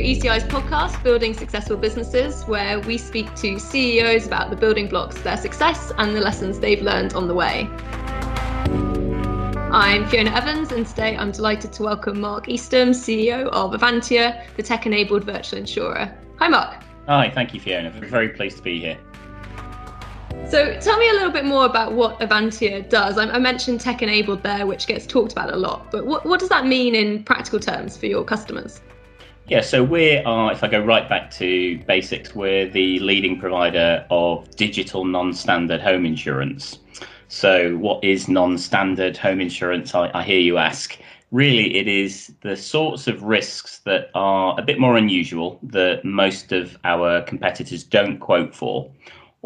ECI's podcast, Building Successful Businesses, where we speak to CEOs about the building blocks of their success and the lessons they've learned on the way. I'm Fiona Evans, and today I'm delighted to welcome Mark Eastham, CEO of Avantia, the tech enabled virtual insurer. Hi, Mark. Hi, thank you, Fiona. Very pleased to be here. So, tell me a little bit more about what Avantia does. I, mentioned tech enabled there, which gets talked about a lot, but what, what does that mean in practical terms for your customers? Yeah, so we are, if I go right back to basics, we're the leading provider of digital non standard home insurance. So, what is non standard home insurance? I, I, hear you ask. Really, it is the sorts of risks that are a bit more unusual that most of our competitors don't quote for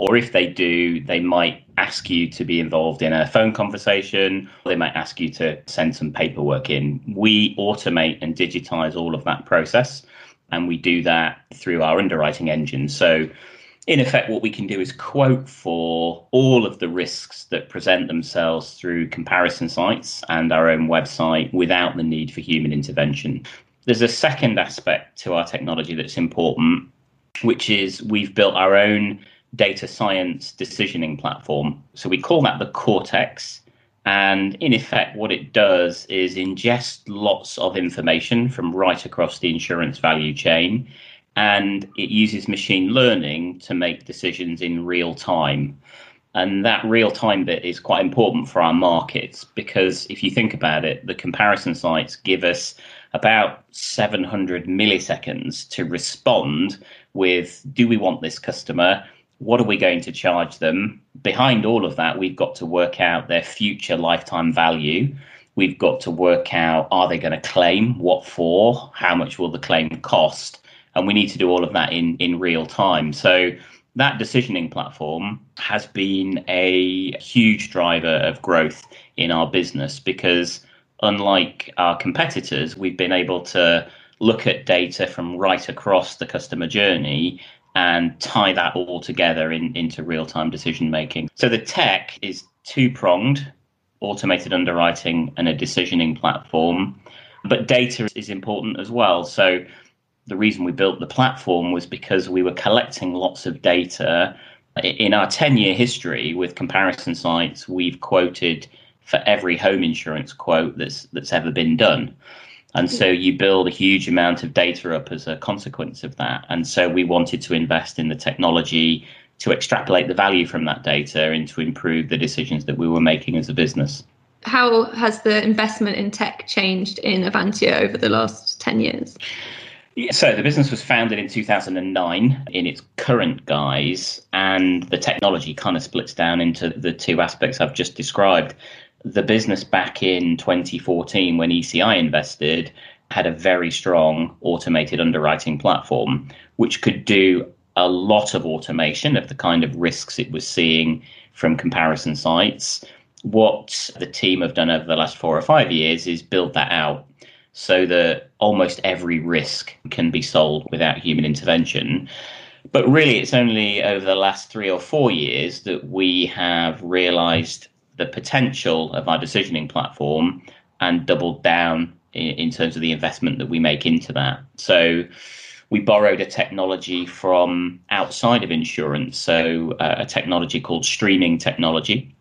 or if they do, they might ask you to be involved in a phone conversation. They might ask you to send some paperwork in. We automate and digitize all of that process, and we do that through our underwriting engine. So, in effect, what we can do is quote for all of the risks that present themselves through comparison sites and our own website without the need for human intervention. There's a second aspect to our technology that's important, which is we've built our own data science decisioning platform. So we call that the Cortex. And in effect, what it does is ingest lots of information from right across the insurance value chain. And it uses machine learning to make decisions in real time. And that real time bit is quite important for our markets because if you think about it, the comparison sites give us about 700 milliseconds to respond with do we want this customer? What are we going to charge them? Behind all of that, we've got to work out their future lifetime value. We've got to work out are they going to claim, what for, how much will the claim cost? And we need to do all of that in, in real time. So that decisioning platform has been a huge driver of growth in our business because unlike our competitors, we've been able to look at data from right across the customer journey and tie that all together in, into real time decision making. So the tech is two pronged automated underwriting and a decisioning platform, but data is important as well. So the reason we built the platform was because we were collecting lots of data. In our 10 year history with comparison sites, we've quoted for every home insurance quote that's, that's ever been done. And mm-hmm. so you build a huge amount of data up as a consequence of that. And so we wanted to invest in the technology to extrapolate the value from that data and to improve the decisions that we were making as a business. How has the investment in tech changed in Avantia over the last 10 years? So the business was founded in 2009 in its current guise, and the technology kind of splits down into the two aspects I've just described the business back in 2014 when ECI invested had a very strong automated underwriting platform, which could do a lot of automation of the kind of risks it was seeing from comparison sites. What the team have done over the last four or five years is build that out so that almost every risk can be solved without human intervention. But really, it's only over the last three or four years that we have realized the potential of our decisioning platform and doubled down in, in terms of the investment that we make into that. So we borrowed a technology from outside of insurance, so uh, a technology called streaming technology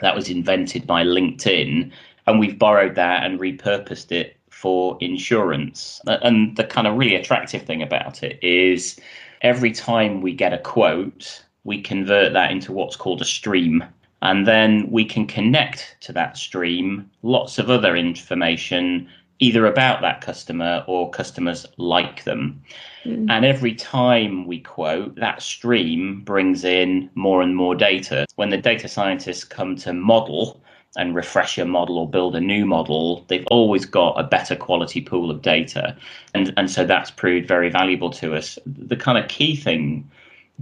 that was invented by LinkedIn, and we've borrowed that and repurposed it for insurance. And the kind of really attractive thing about it is every time we get a quote, we convert that into what's called a stream. And then we can connect to that stream lots of other information, either about that customer or customers like them. Mm. And every time we quote, that stream brings in more and more data. When the data scientists come to model and refresh a model or build a new model, they've always got a better quality pool of data. And, and so that's proved very valuable to us. The kind of key thing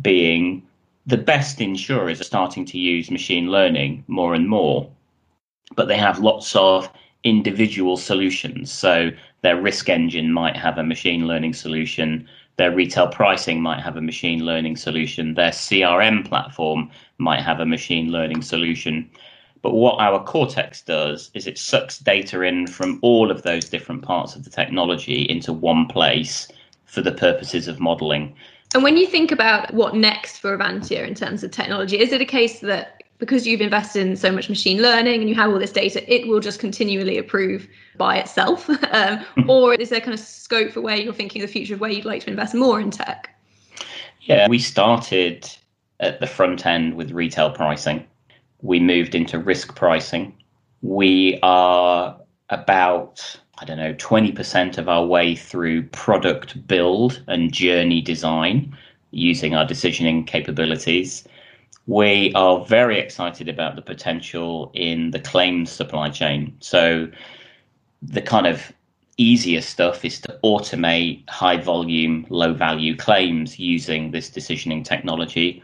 being the best insurers are starting to use machine learning more and more, but they have lots of individual solutions. So their risk engine might have a machine learning solution, their retail pricing might have a machine learning solution, their CRM platform might have a machine learning solution. But what our Cortex does is it sucks data in from all of those different parts of the technology into one place for the purposes of modeling. And when you think about what next for Avantia in terms of technology, is it a case that because you've invested in so much machine learning and you have all this data, it will just continually improve by itself? um, or is there kind of scope for where you're thinking the future of where you'd like to invest more in tech? Yeah, we started at the front end with retail pricing. We moved into risk pricing. We are about I don't know, 20% of our way through product build and journey design using our decisioning capabilities. We are very excited about the potential in the claims supply chain. So, the kind of easier stuff is to automate high volume, low value claims using this decisioning technology,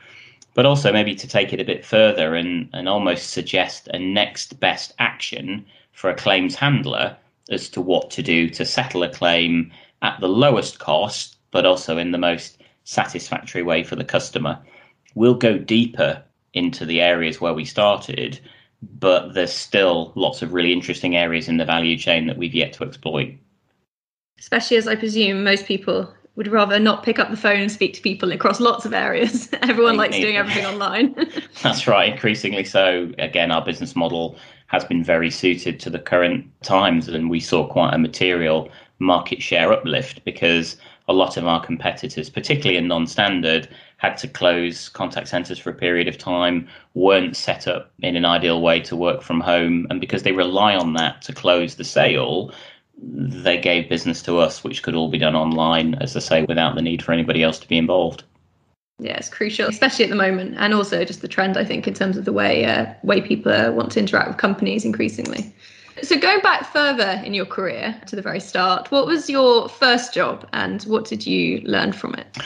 but also maybe to take it a bit further and, and almost suggest a next best action for a claims handler as to what to do to settle a claim at the lowest cost, but also in the most satisfactory way for the customer. We'll go deeper into the areas where we started, but there's still lots of really interesting areas in the value chain that we've yet to exploit. Especially as I presume most people would rather not pick up the phone and speak to people across lots of areas. Everyone likes doing everything online. That's right, increasingly so. Again, our business model has been very suited to the current times, and we saw quite a material market share uplift because a lot of our competitors, particularly in non-standard, had to close contact centers for a period of time, weren't set up in an ideal way to work from home, and because they rely on that to close the sale, they gave business to us, which could all be done online, as I say, without the need for anybody else to be involved. Yeah, it's crucial, especially at the moment, and also just the trend I think in terms of the way uh, way people uh, want to interact with companies increasingly. So going back further in your career to the very start, what was your first job, and what did you learn from it?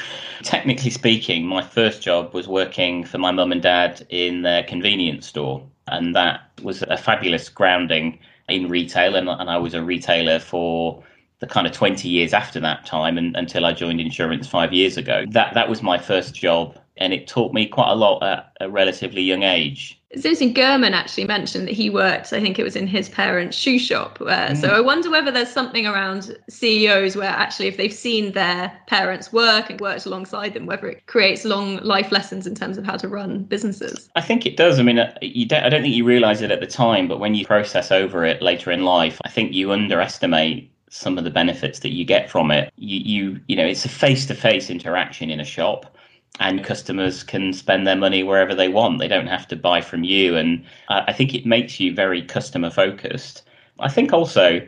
Technically speaking, my first job was working for my mum and dad in their convenience store, and that was a fabulous grounding in retail, and, and I was a retailer for the kind of 20 years after that time and, until I joined insurance five years ago. That that was my first job and it taught me quite a lot at a relatively young age. Susan German actually mentioned that he worked, I think it was in his parents' shoe shop. Uh, mm. So I wonder whether there's something around CEOs where actually, if they've seen their parents work and worked alongside them, whether it creates long life lessons in terms of how to run businesses. I think it does. I mean, uh, you don't, I don't think you realize it at the time, but when you process over it later in life, I think you underestimate some of the benefits that you get from it. You, you, you know, it's a face-to-face interaction in a shop, and customers can spend their money wherever they want. They don't have to buy from you, and I think it makes you very customer focused. I think also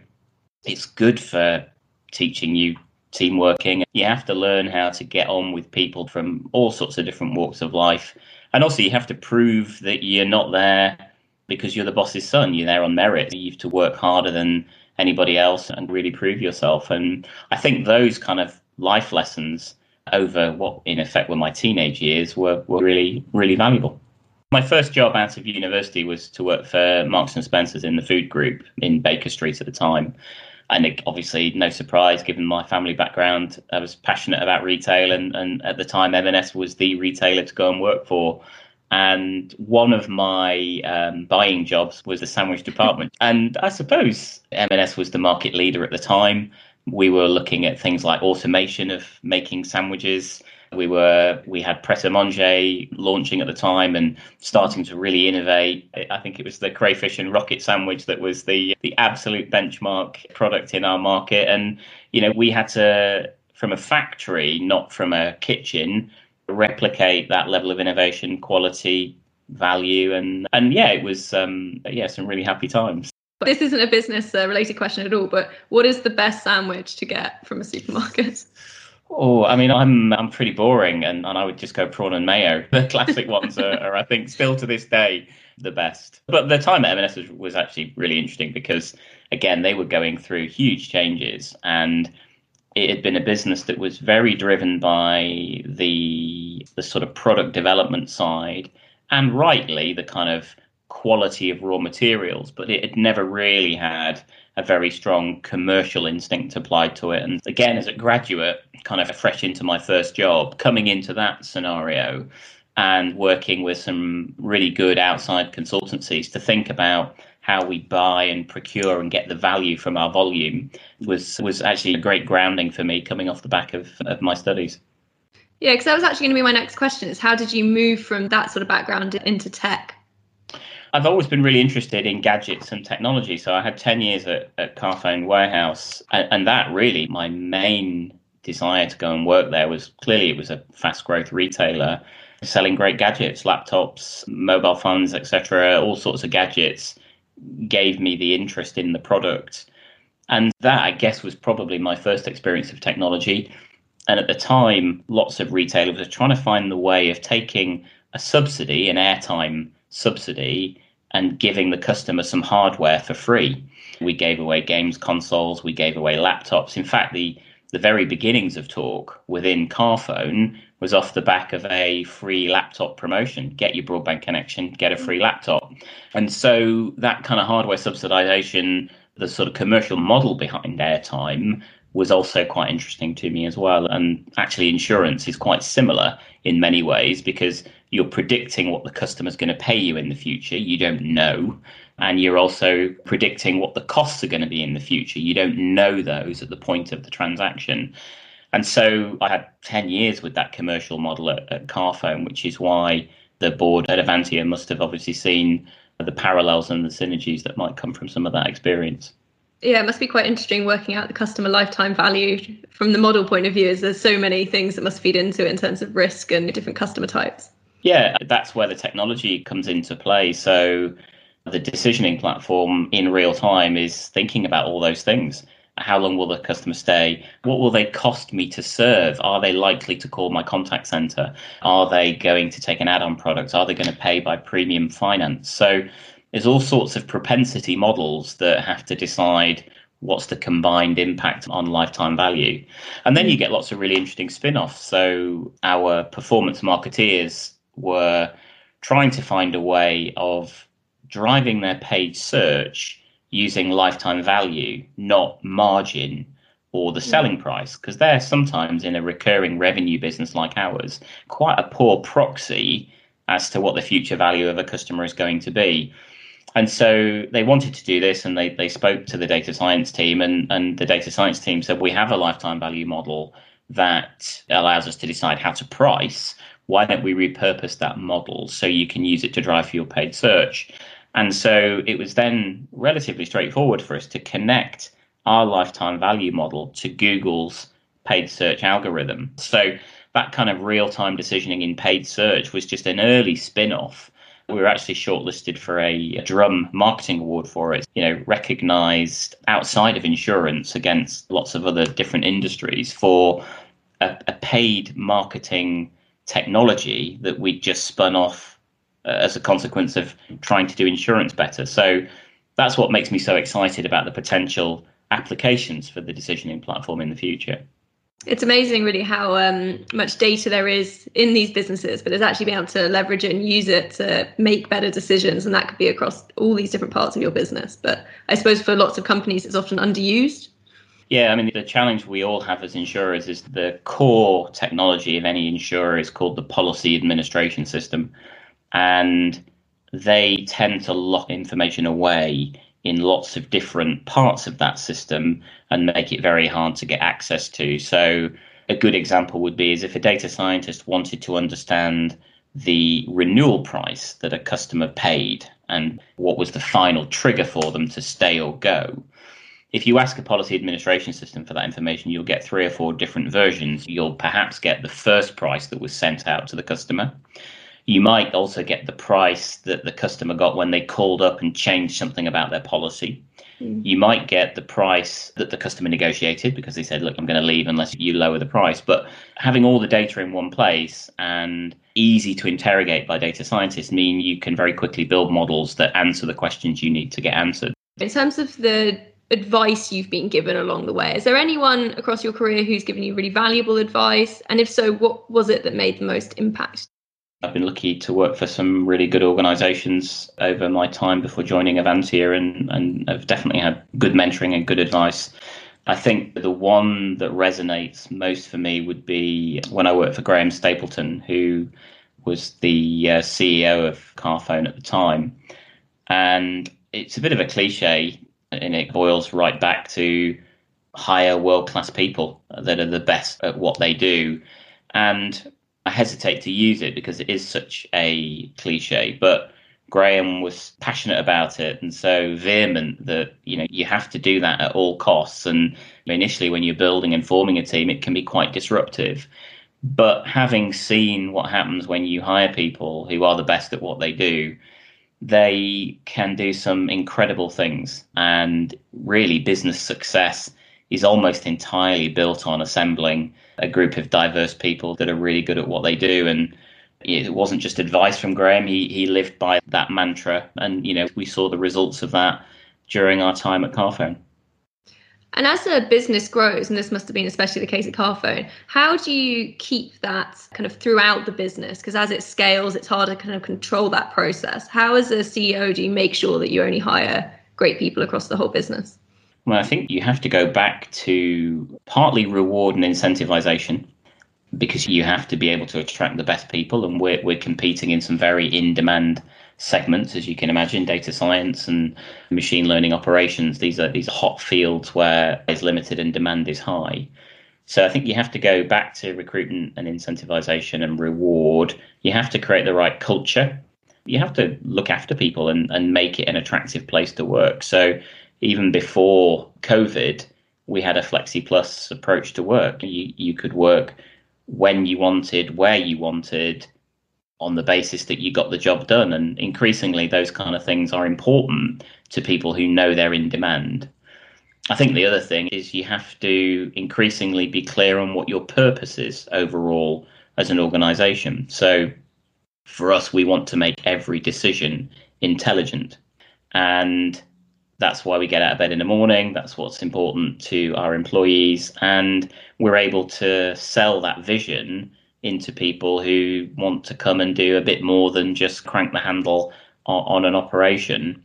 it's good for teaching you team working. You have to learn how to get on with people from all sorts of different walks of life, and also you have to prove that you're not there because you're the boss's son. You're there on merit. You have to work harder than anybody else and really prove yourself. And I think those kind of life lessons over what in effect were my teenage years were, were really, really valuable. My first job out of university was to work for Marks and Spencers in the food group in Baker Street at the time. And it, obviously, no surprise, given my family background, I was passionate about retail, and, and at the time, M&S was the retailer to go and work for. And one of my um, buying jobs was the sandwich department. And I suppose M&S was the market leader at the time. We were looking at things like automation of making sandwiches. We were we had Pret a Manger launching at the time and starting to really innovate. I think it was the crayfish and rocket sandwich that was the the absolute benchmark product in our market. And you know we had to from a factory, not from a kitchen, replicate that level of innovation, quality, value, and and yeah, it was um, yeah some really happy times. This isn't a business uh, related question at all, but what is the best sandwich to get from a supermarket? Oh, I mean, I'm I'm pretty boring, and, and I would just go prawn and mayo. The classic ones are, are, I think, still to this day the best. But the time at M&S was, was actually really interesting because, again, they were going through huge changes, and it had been a business that was very driven by the the sort of product development side and rightly the kind of quality of raw materials but it had never really had a very strong commercial instinct applied to it. And again as a graduate kind of fresh into my first job coming into that scenario and working with some really good outside consultancies to think about how we buy and procure and get the value from our volume was was actually a great grounding for me coming off the back of, of my studies. Yeah, because that was actually going to be my next question is how did you move from that sort of background into tech? I've always been really interested in gadgets and technology. So I had 10 years at, at Carphone Warehouse, and, and that really, my main desire to go and work there was clearly it was a fast growth retailer selling great gadgets, laptops, mobile phones, etc., all sorts of gadgets gave me the interest in the product. And that, I guess, was probably my first experience of technology. And at the time, lots of retailers were trying to find the way of taking a subsidy, an airtime subsidy, and giving the customer some hardware for free. We gave away games consoles, we gave away laptops. In fact, the the very beginnings of Talk within Carphone was off the back of a free laptop promotion. Get your broadband connection, get a free mm. laptop. And so that kind of hardware subsidization, the sort of commercial model behind airtime was also quite interesting to me as well. And actually, insurance is quite similar in many ways because you're predicting what the customer's going to pay you in the future. You don't know. And you're also predicting what the costs are going to be in the future. You don't know those at the point of the transaction. And so I had 10 years with that commercial model at, at Carphone, which is why the board at Avantia must have obviously seen the parallels and the synergies that might come from some of that experience yeah, it must be quite interesting working out the customer lifetime value from the model point of view, as there's so many things that must feed into it in terms of risk and different customer types. Yeah, that's where the technology comes into play. So the decisioning platform in real time is thinking about all those things. How long will the customer stay? What will they cost me to serve? Are they likely to call my contact center? Are they going to take an add on product? Are they going to pay by premium finance? So there's all sorts of propensity models that have to decide what's the combined impact on lifetime value. And then you get lots of really interesting spin offs. So our performance marketeers were trying to find a way of driving their paid search using lifetime value, not margin or the selling price, because they're sometimes in a recurring revenue business like ours, quite a poor proxy as to what the future value of a customer is going to be. And so they wanted to do this and they, they spoke to the data science team and, and the data science team said we have a lifetime value model that allows us to decide how to price. Why don't we repurpose that model so you can use it to drive for your paid search and so it was then relatively straightforward for us to connect our lifetime value model to google's paid search algorithm. So that kind of real-time decisioning in paid search was just an early spin-off. We were actually shortlisted for a drum marketing award for it you know recognized outside of insurance against lots of other different industries for a, a paid marketing technology that we'd just spun off as a consequence of trying to do insurance better. So that's what makes me so excited about the potential applications for the decisioning platform in the future. It's amazing really how um, much data there is in these businesses but it's actually being able to leverage it and use it to make better decisions and that could be across all these different parts of your business. But i suppose for lots of companies it's often underused. Yeah i mean the challenge we all have as insurers is the core technology of any insurer is called the policy administration system and they tend to lock information away in lots of different parts of that system and make it very hard to get access to. So a good example would be is if a data scientist wanted to understand the renewal price that a customer paid and what was the final trigger for them to stay or go. If you ask a policy administration system for that information, you'll get three or four different versions. You'll perhaps get the first price that was sent out to the customer. You might also get the price that the customer got when they called up and changed something about their policy. Mm. You might get the price that the customer negotiated because they said, look, I'm going to leave unless you lower the price. But having all the data in one place and easy to interrogate by data scientists mean you can very quickly build models that answer the questions you need to get answered. In terms of the advice you've been given along the way, is there anyone across your career who's given you really valuable advice? And if so, what was it that made the most impact? I've been lucky to work for some really good organisations over my time before joining Avantia, and, and I've definitely had good mentoring and good advice. I think the one that resonates most for me would be when I worked for Graham Stapleton, who was the uh, CEO of Carphone at the time. And it's a bit of a cliche, and it boils right back to hire world class people that are the best at what they do. And I hesitate to use it because it is such a cliche, but Graham was passionate about it and so vehement that you know you have to do that at all costs. And initially, when you're building and forming a team, it can be quite disruptive. But having seen what happens when you hire people who are the best at what they do, they can do some incredible things. And really, business success is almost entirely built on assembling a group of diverse people that are really good at what they do. And it wasn't just advice from Graham. He he lived by that mantra, and you know we saw the results of that during our time at Carphone. And as a business grows, and this must have been especially the case at Carphone, how do you keep that kind of throughout the business? Because as it scales, it's hard to kind of control that process. How, as a CEO, do you make sure that you only hire great people across the whole business? Well, I think you have to go back to partly reward and incentivization because you have to be able to attract the best people. And we're, we're competing in some very in demand segments as you can imagine data science and machine learning operations. These are these hot fields where is limited and demand is high. So i think you have to go back to recruitment and incentivization and reward. You have to create the right culture. You have to look after people and, and make it an attractive place to work. So even before covid we had a flexi plus approach to work you, you could work when you wanted, where you wanted, on the basis that you got the job done. And increasingly, those kind of things are important to people who know they're in demand. I think the other thing is you have to increasingly be clear on what your purpose is overall as an organization. So for us, we want to make every decision intelligent. And that's why we get out of bed in the morning. That's what's important to our employees. And we're able to sell that vision into people who want to come and do a bit more than just crank the handle on, on an operation.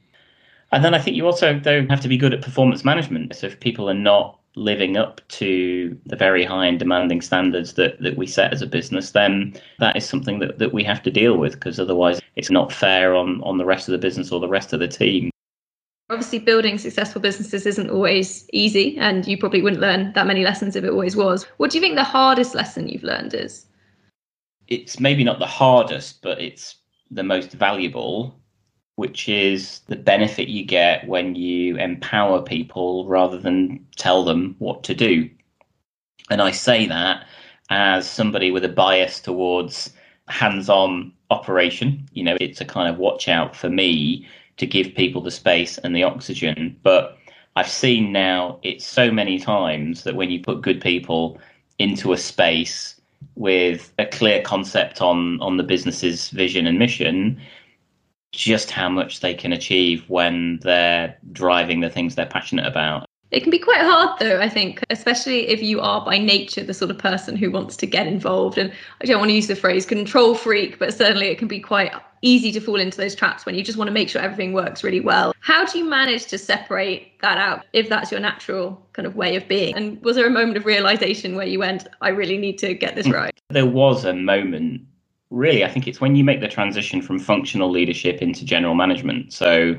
And then I think you also though have to be good at performance management. So if people are not living up to the very high and demanding standards that, that we set as a business, then that is something that, that we have to deal with because otherwise it's not fair on, on the rest of the business or the rest of the team. Obviously, building successful businesses isn't always easy, and you probably wouldn't learn that many lessons if it always was. What do you think the hardest lesson you've learned is? It's maybe not the hardest, but it's the most valuable, which is the benefit you get when you empower people rather than tell them what to do. And I say that as somebody with a bias towards hands on operation. You know, it's a kind of watch out for me to give people the space and the oxygen. But I've seen now it so many times that when you put good people into a space with a clear concept on on the business's vision and mission, just how much they can achieve when they're driving the things they're passionate about. It can be quite hard, though, I think, especially if you are by nature the sort of person who wants to get involved. And I don't want to use the phrase control freak, but certainly it can be quite easy to fall into those traps when you just want to make sure everything works really well. How do you manage to separate that out if that's your natural kind of way of being? And was there a moment of realization where you went, I really need to get this mm. right? There was a moment. Really, I think it's when you make the transition from functional leadership into general management. So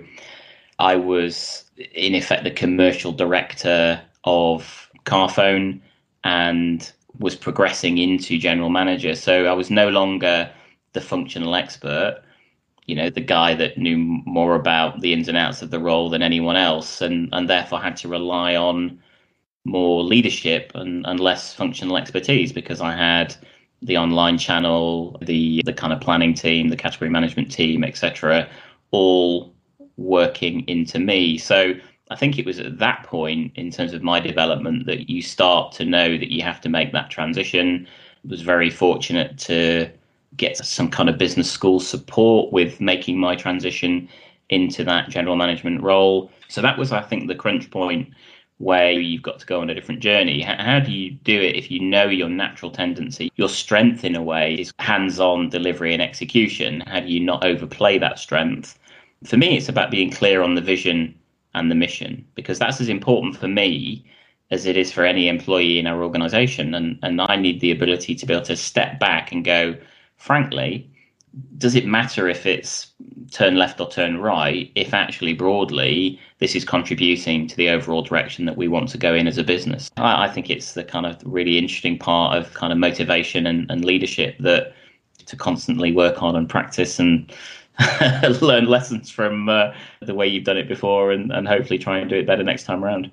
I was in effect the commercial director of Carphone and was progressing into general manager. So I was no longer the functional expert, you know, the guy that knew more about the ins and outs of the role than anyone else, and, and therefore had to rely on more leadership and, and less functional expertise because I had the online channel, the the kind of planning team, the category management team, etc., all working into me. So I think it was at that point in terms of my development that you start to know that you have to make that transition. I was very fortunate to get some kind of business school support with making my transition into that general management role. So that was, I think, the crunch point where you've got to go on a different journey. How do you do it if you know your natural tendency, your strength in a way is hands on delivery and execution? How do you not overplay that strength? for me, it's about being clear on the vision and the mission because that's as important for me as it is for any employee in our organization. And, and I need the ability to be able to step back and go, frankly, does it matter if it's turn left or turn right if actually broadly this is contributing to the overall direction that we want to go in as a business? I, I think it's the kind of really interesting part of kind of motivation and, and leadership that to constantly work on and practice and learn lessons from uh, the way you've done it before and, and hopefully try and do it better next time around.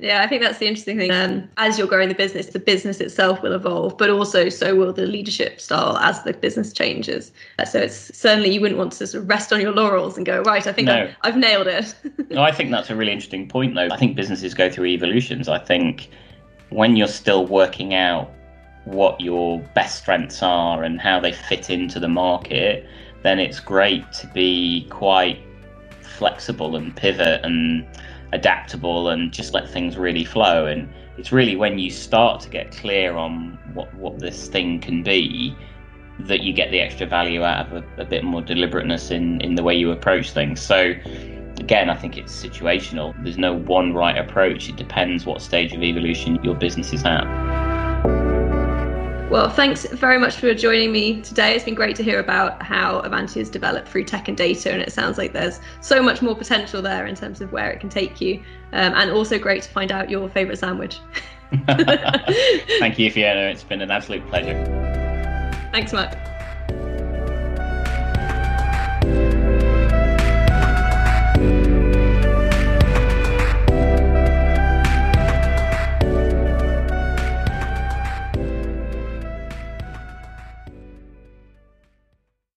Yeah, I think that's the interesting thing. Um, as you're growing the business, the business itself will evolve, but also so will the leadership style as the business changes. Uh, so it's certainly you wouldn't want to sort of rest on your laurels and go, right, I think no. I've, I've nailed it. no, I think that's a really interesting point, though. I think businesses go through evolutions. I think when you're still working out what your best strengths are and how they fit into the market, then it's great to be quite flexible and pivot and adaptable and just let things really flow. And it's really when you start to get clear on what, what this thing can be that you get the extra value out of a, a bit more deliberateness in, in the way you approach things. So, again, I think it's situational. There's no one right approach, it depends what stage of evolution your business is at. Well, thanks very much for joining me today. It's been great to hear about how Avantia has developed through tech and data, and it sounds like there's so much more potential there in terms of where it can take you. Um, and also great to find out your favourite sandwich. Thank you, Fiona. It's been an absolute pleasure. Thanks, Mark.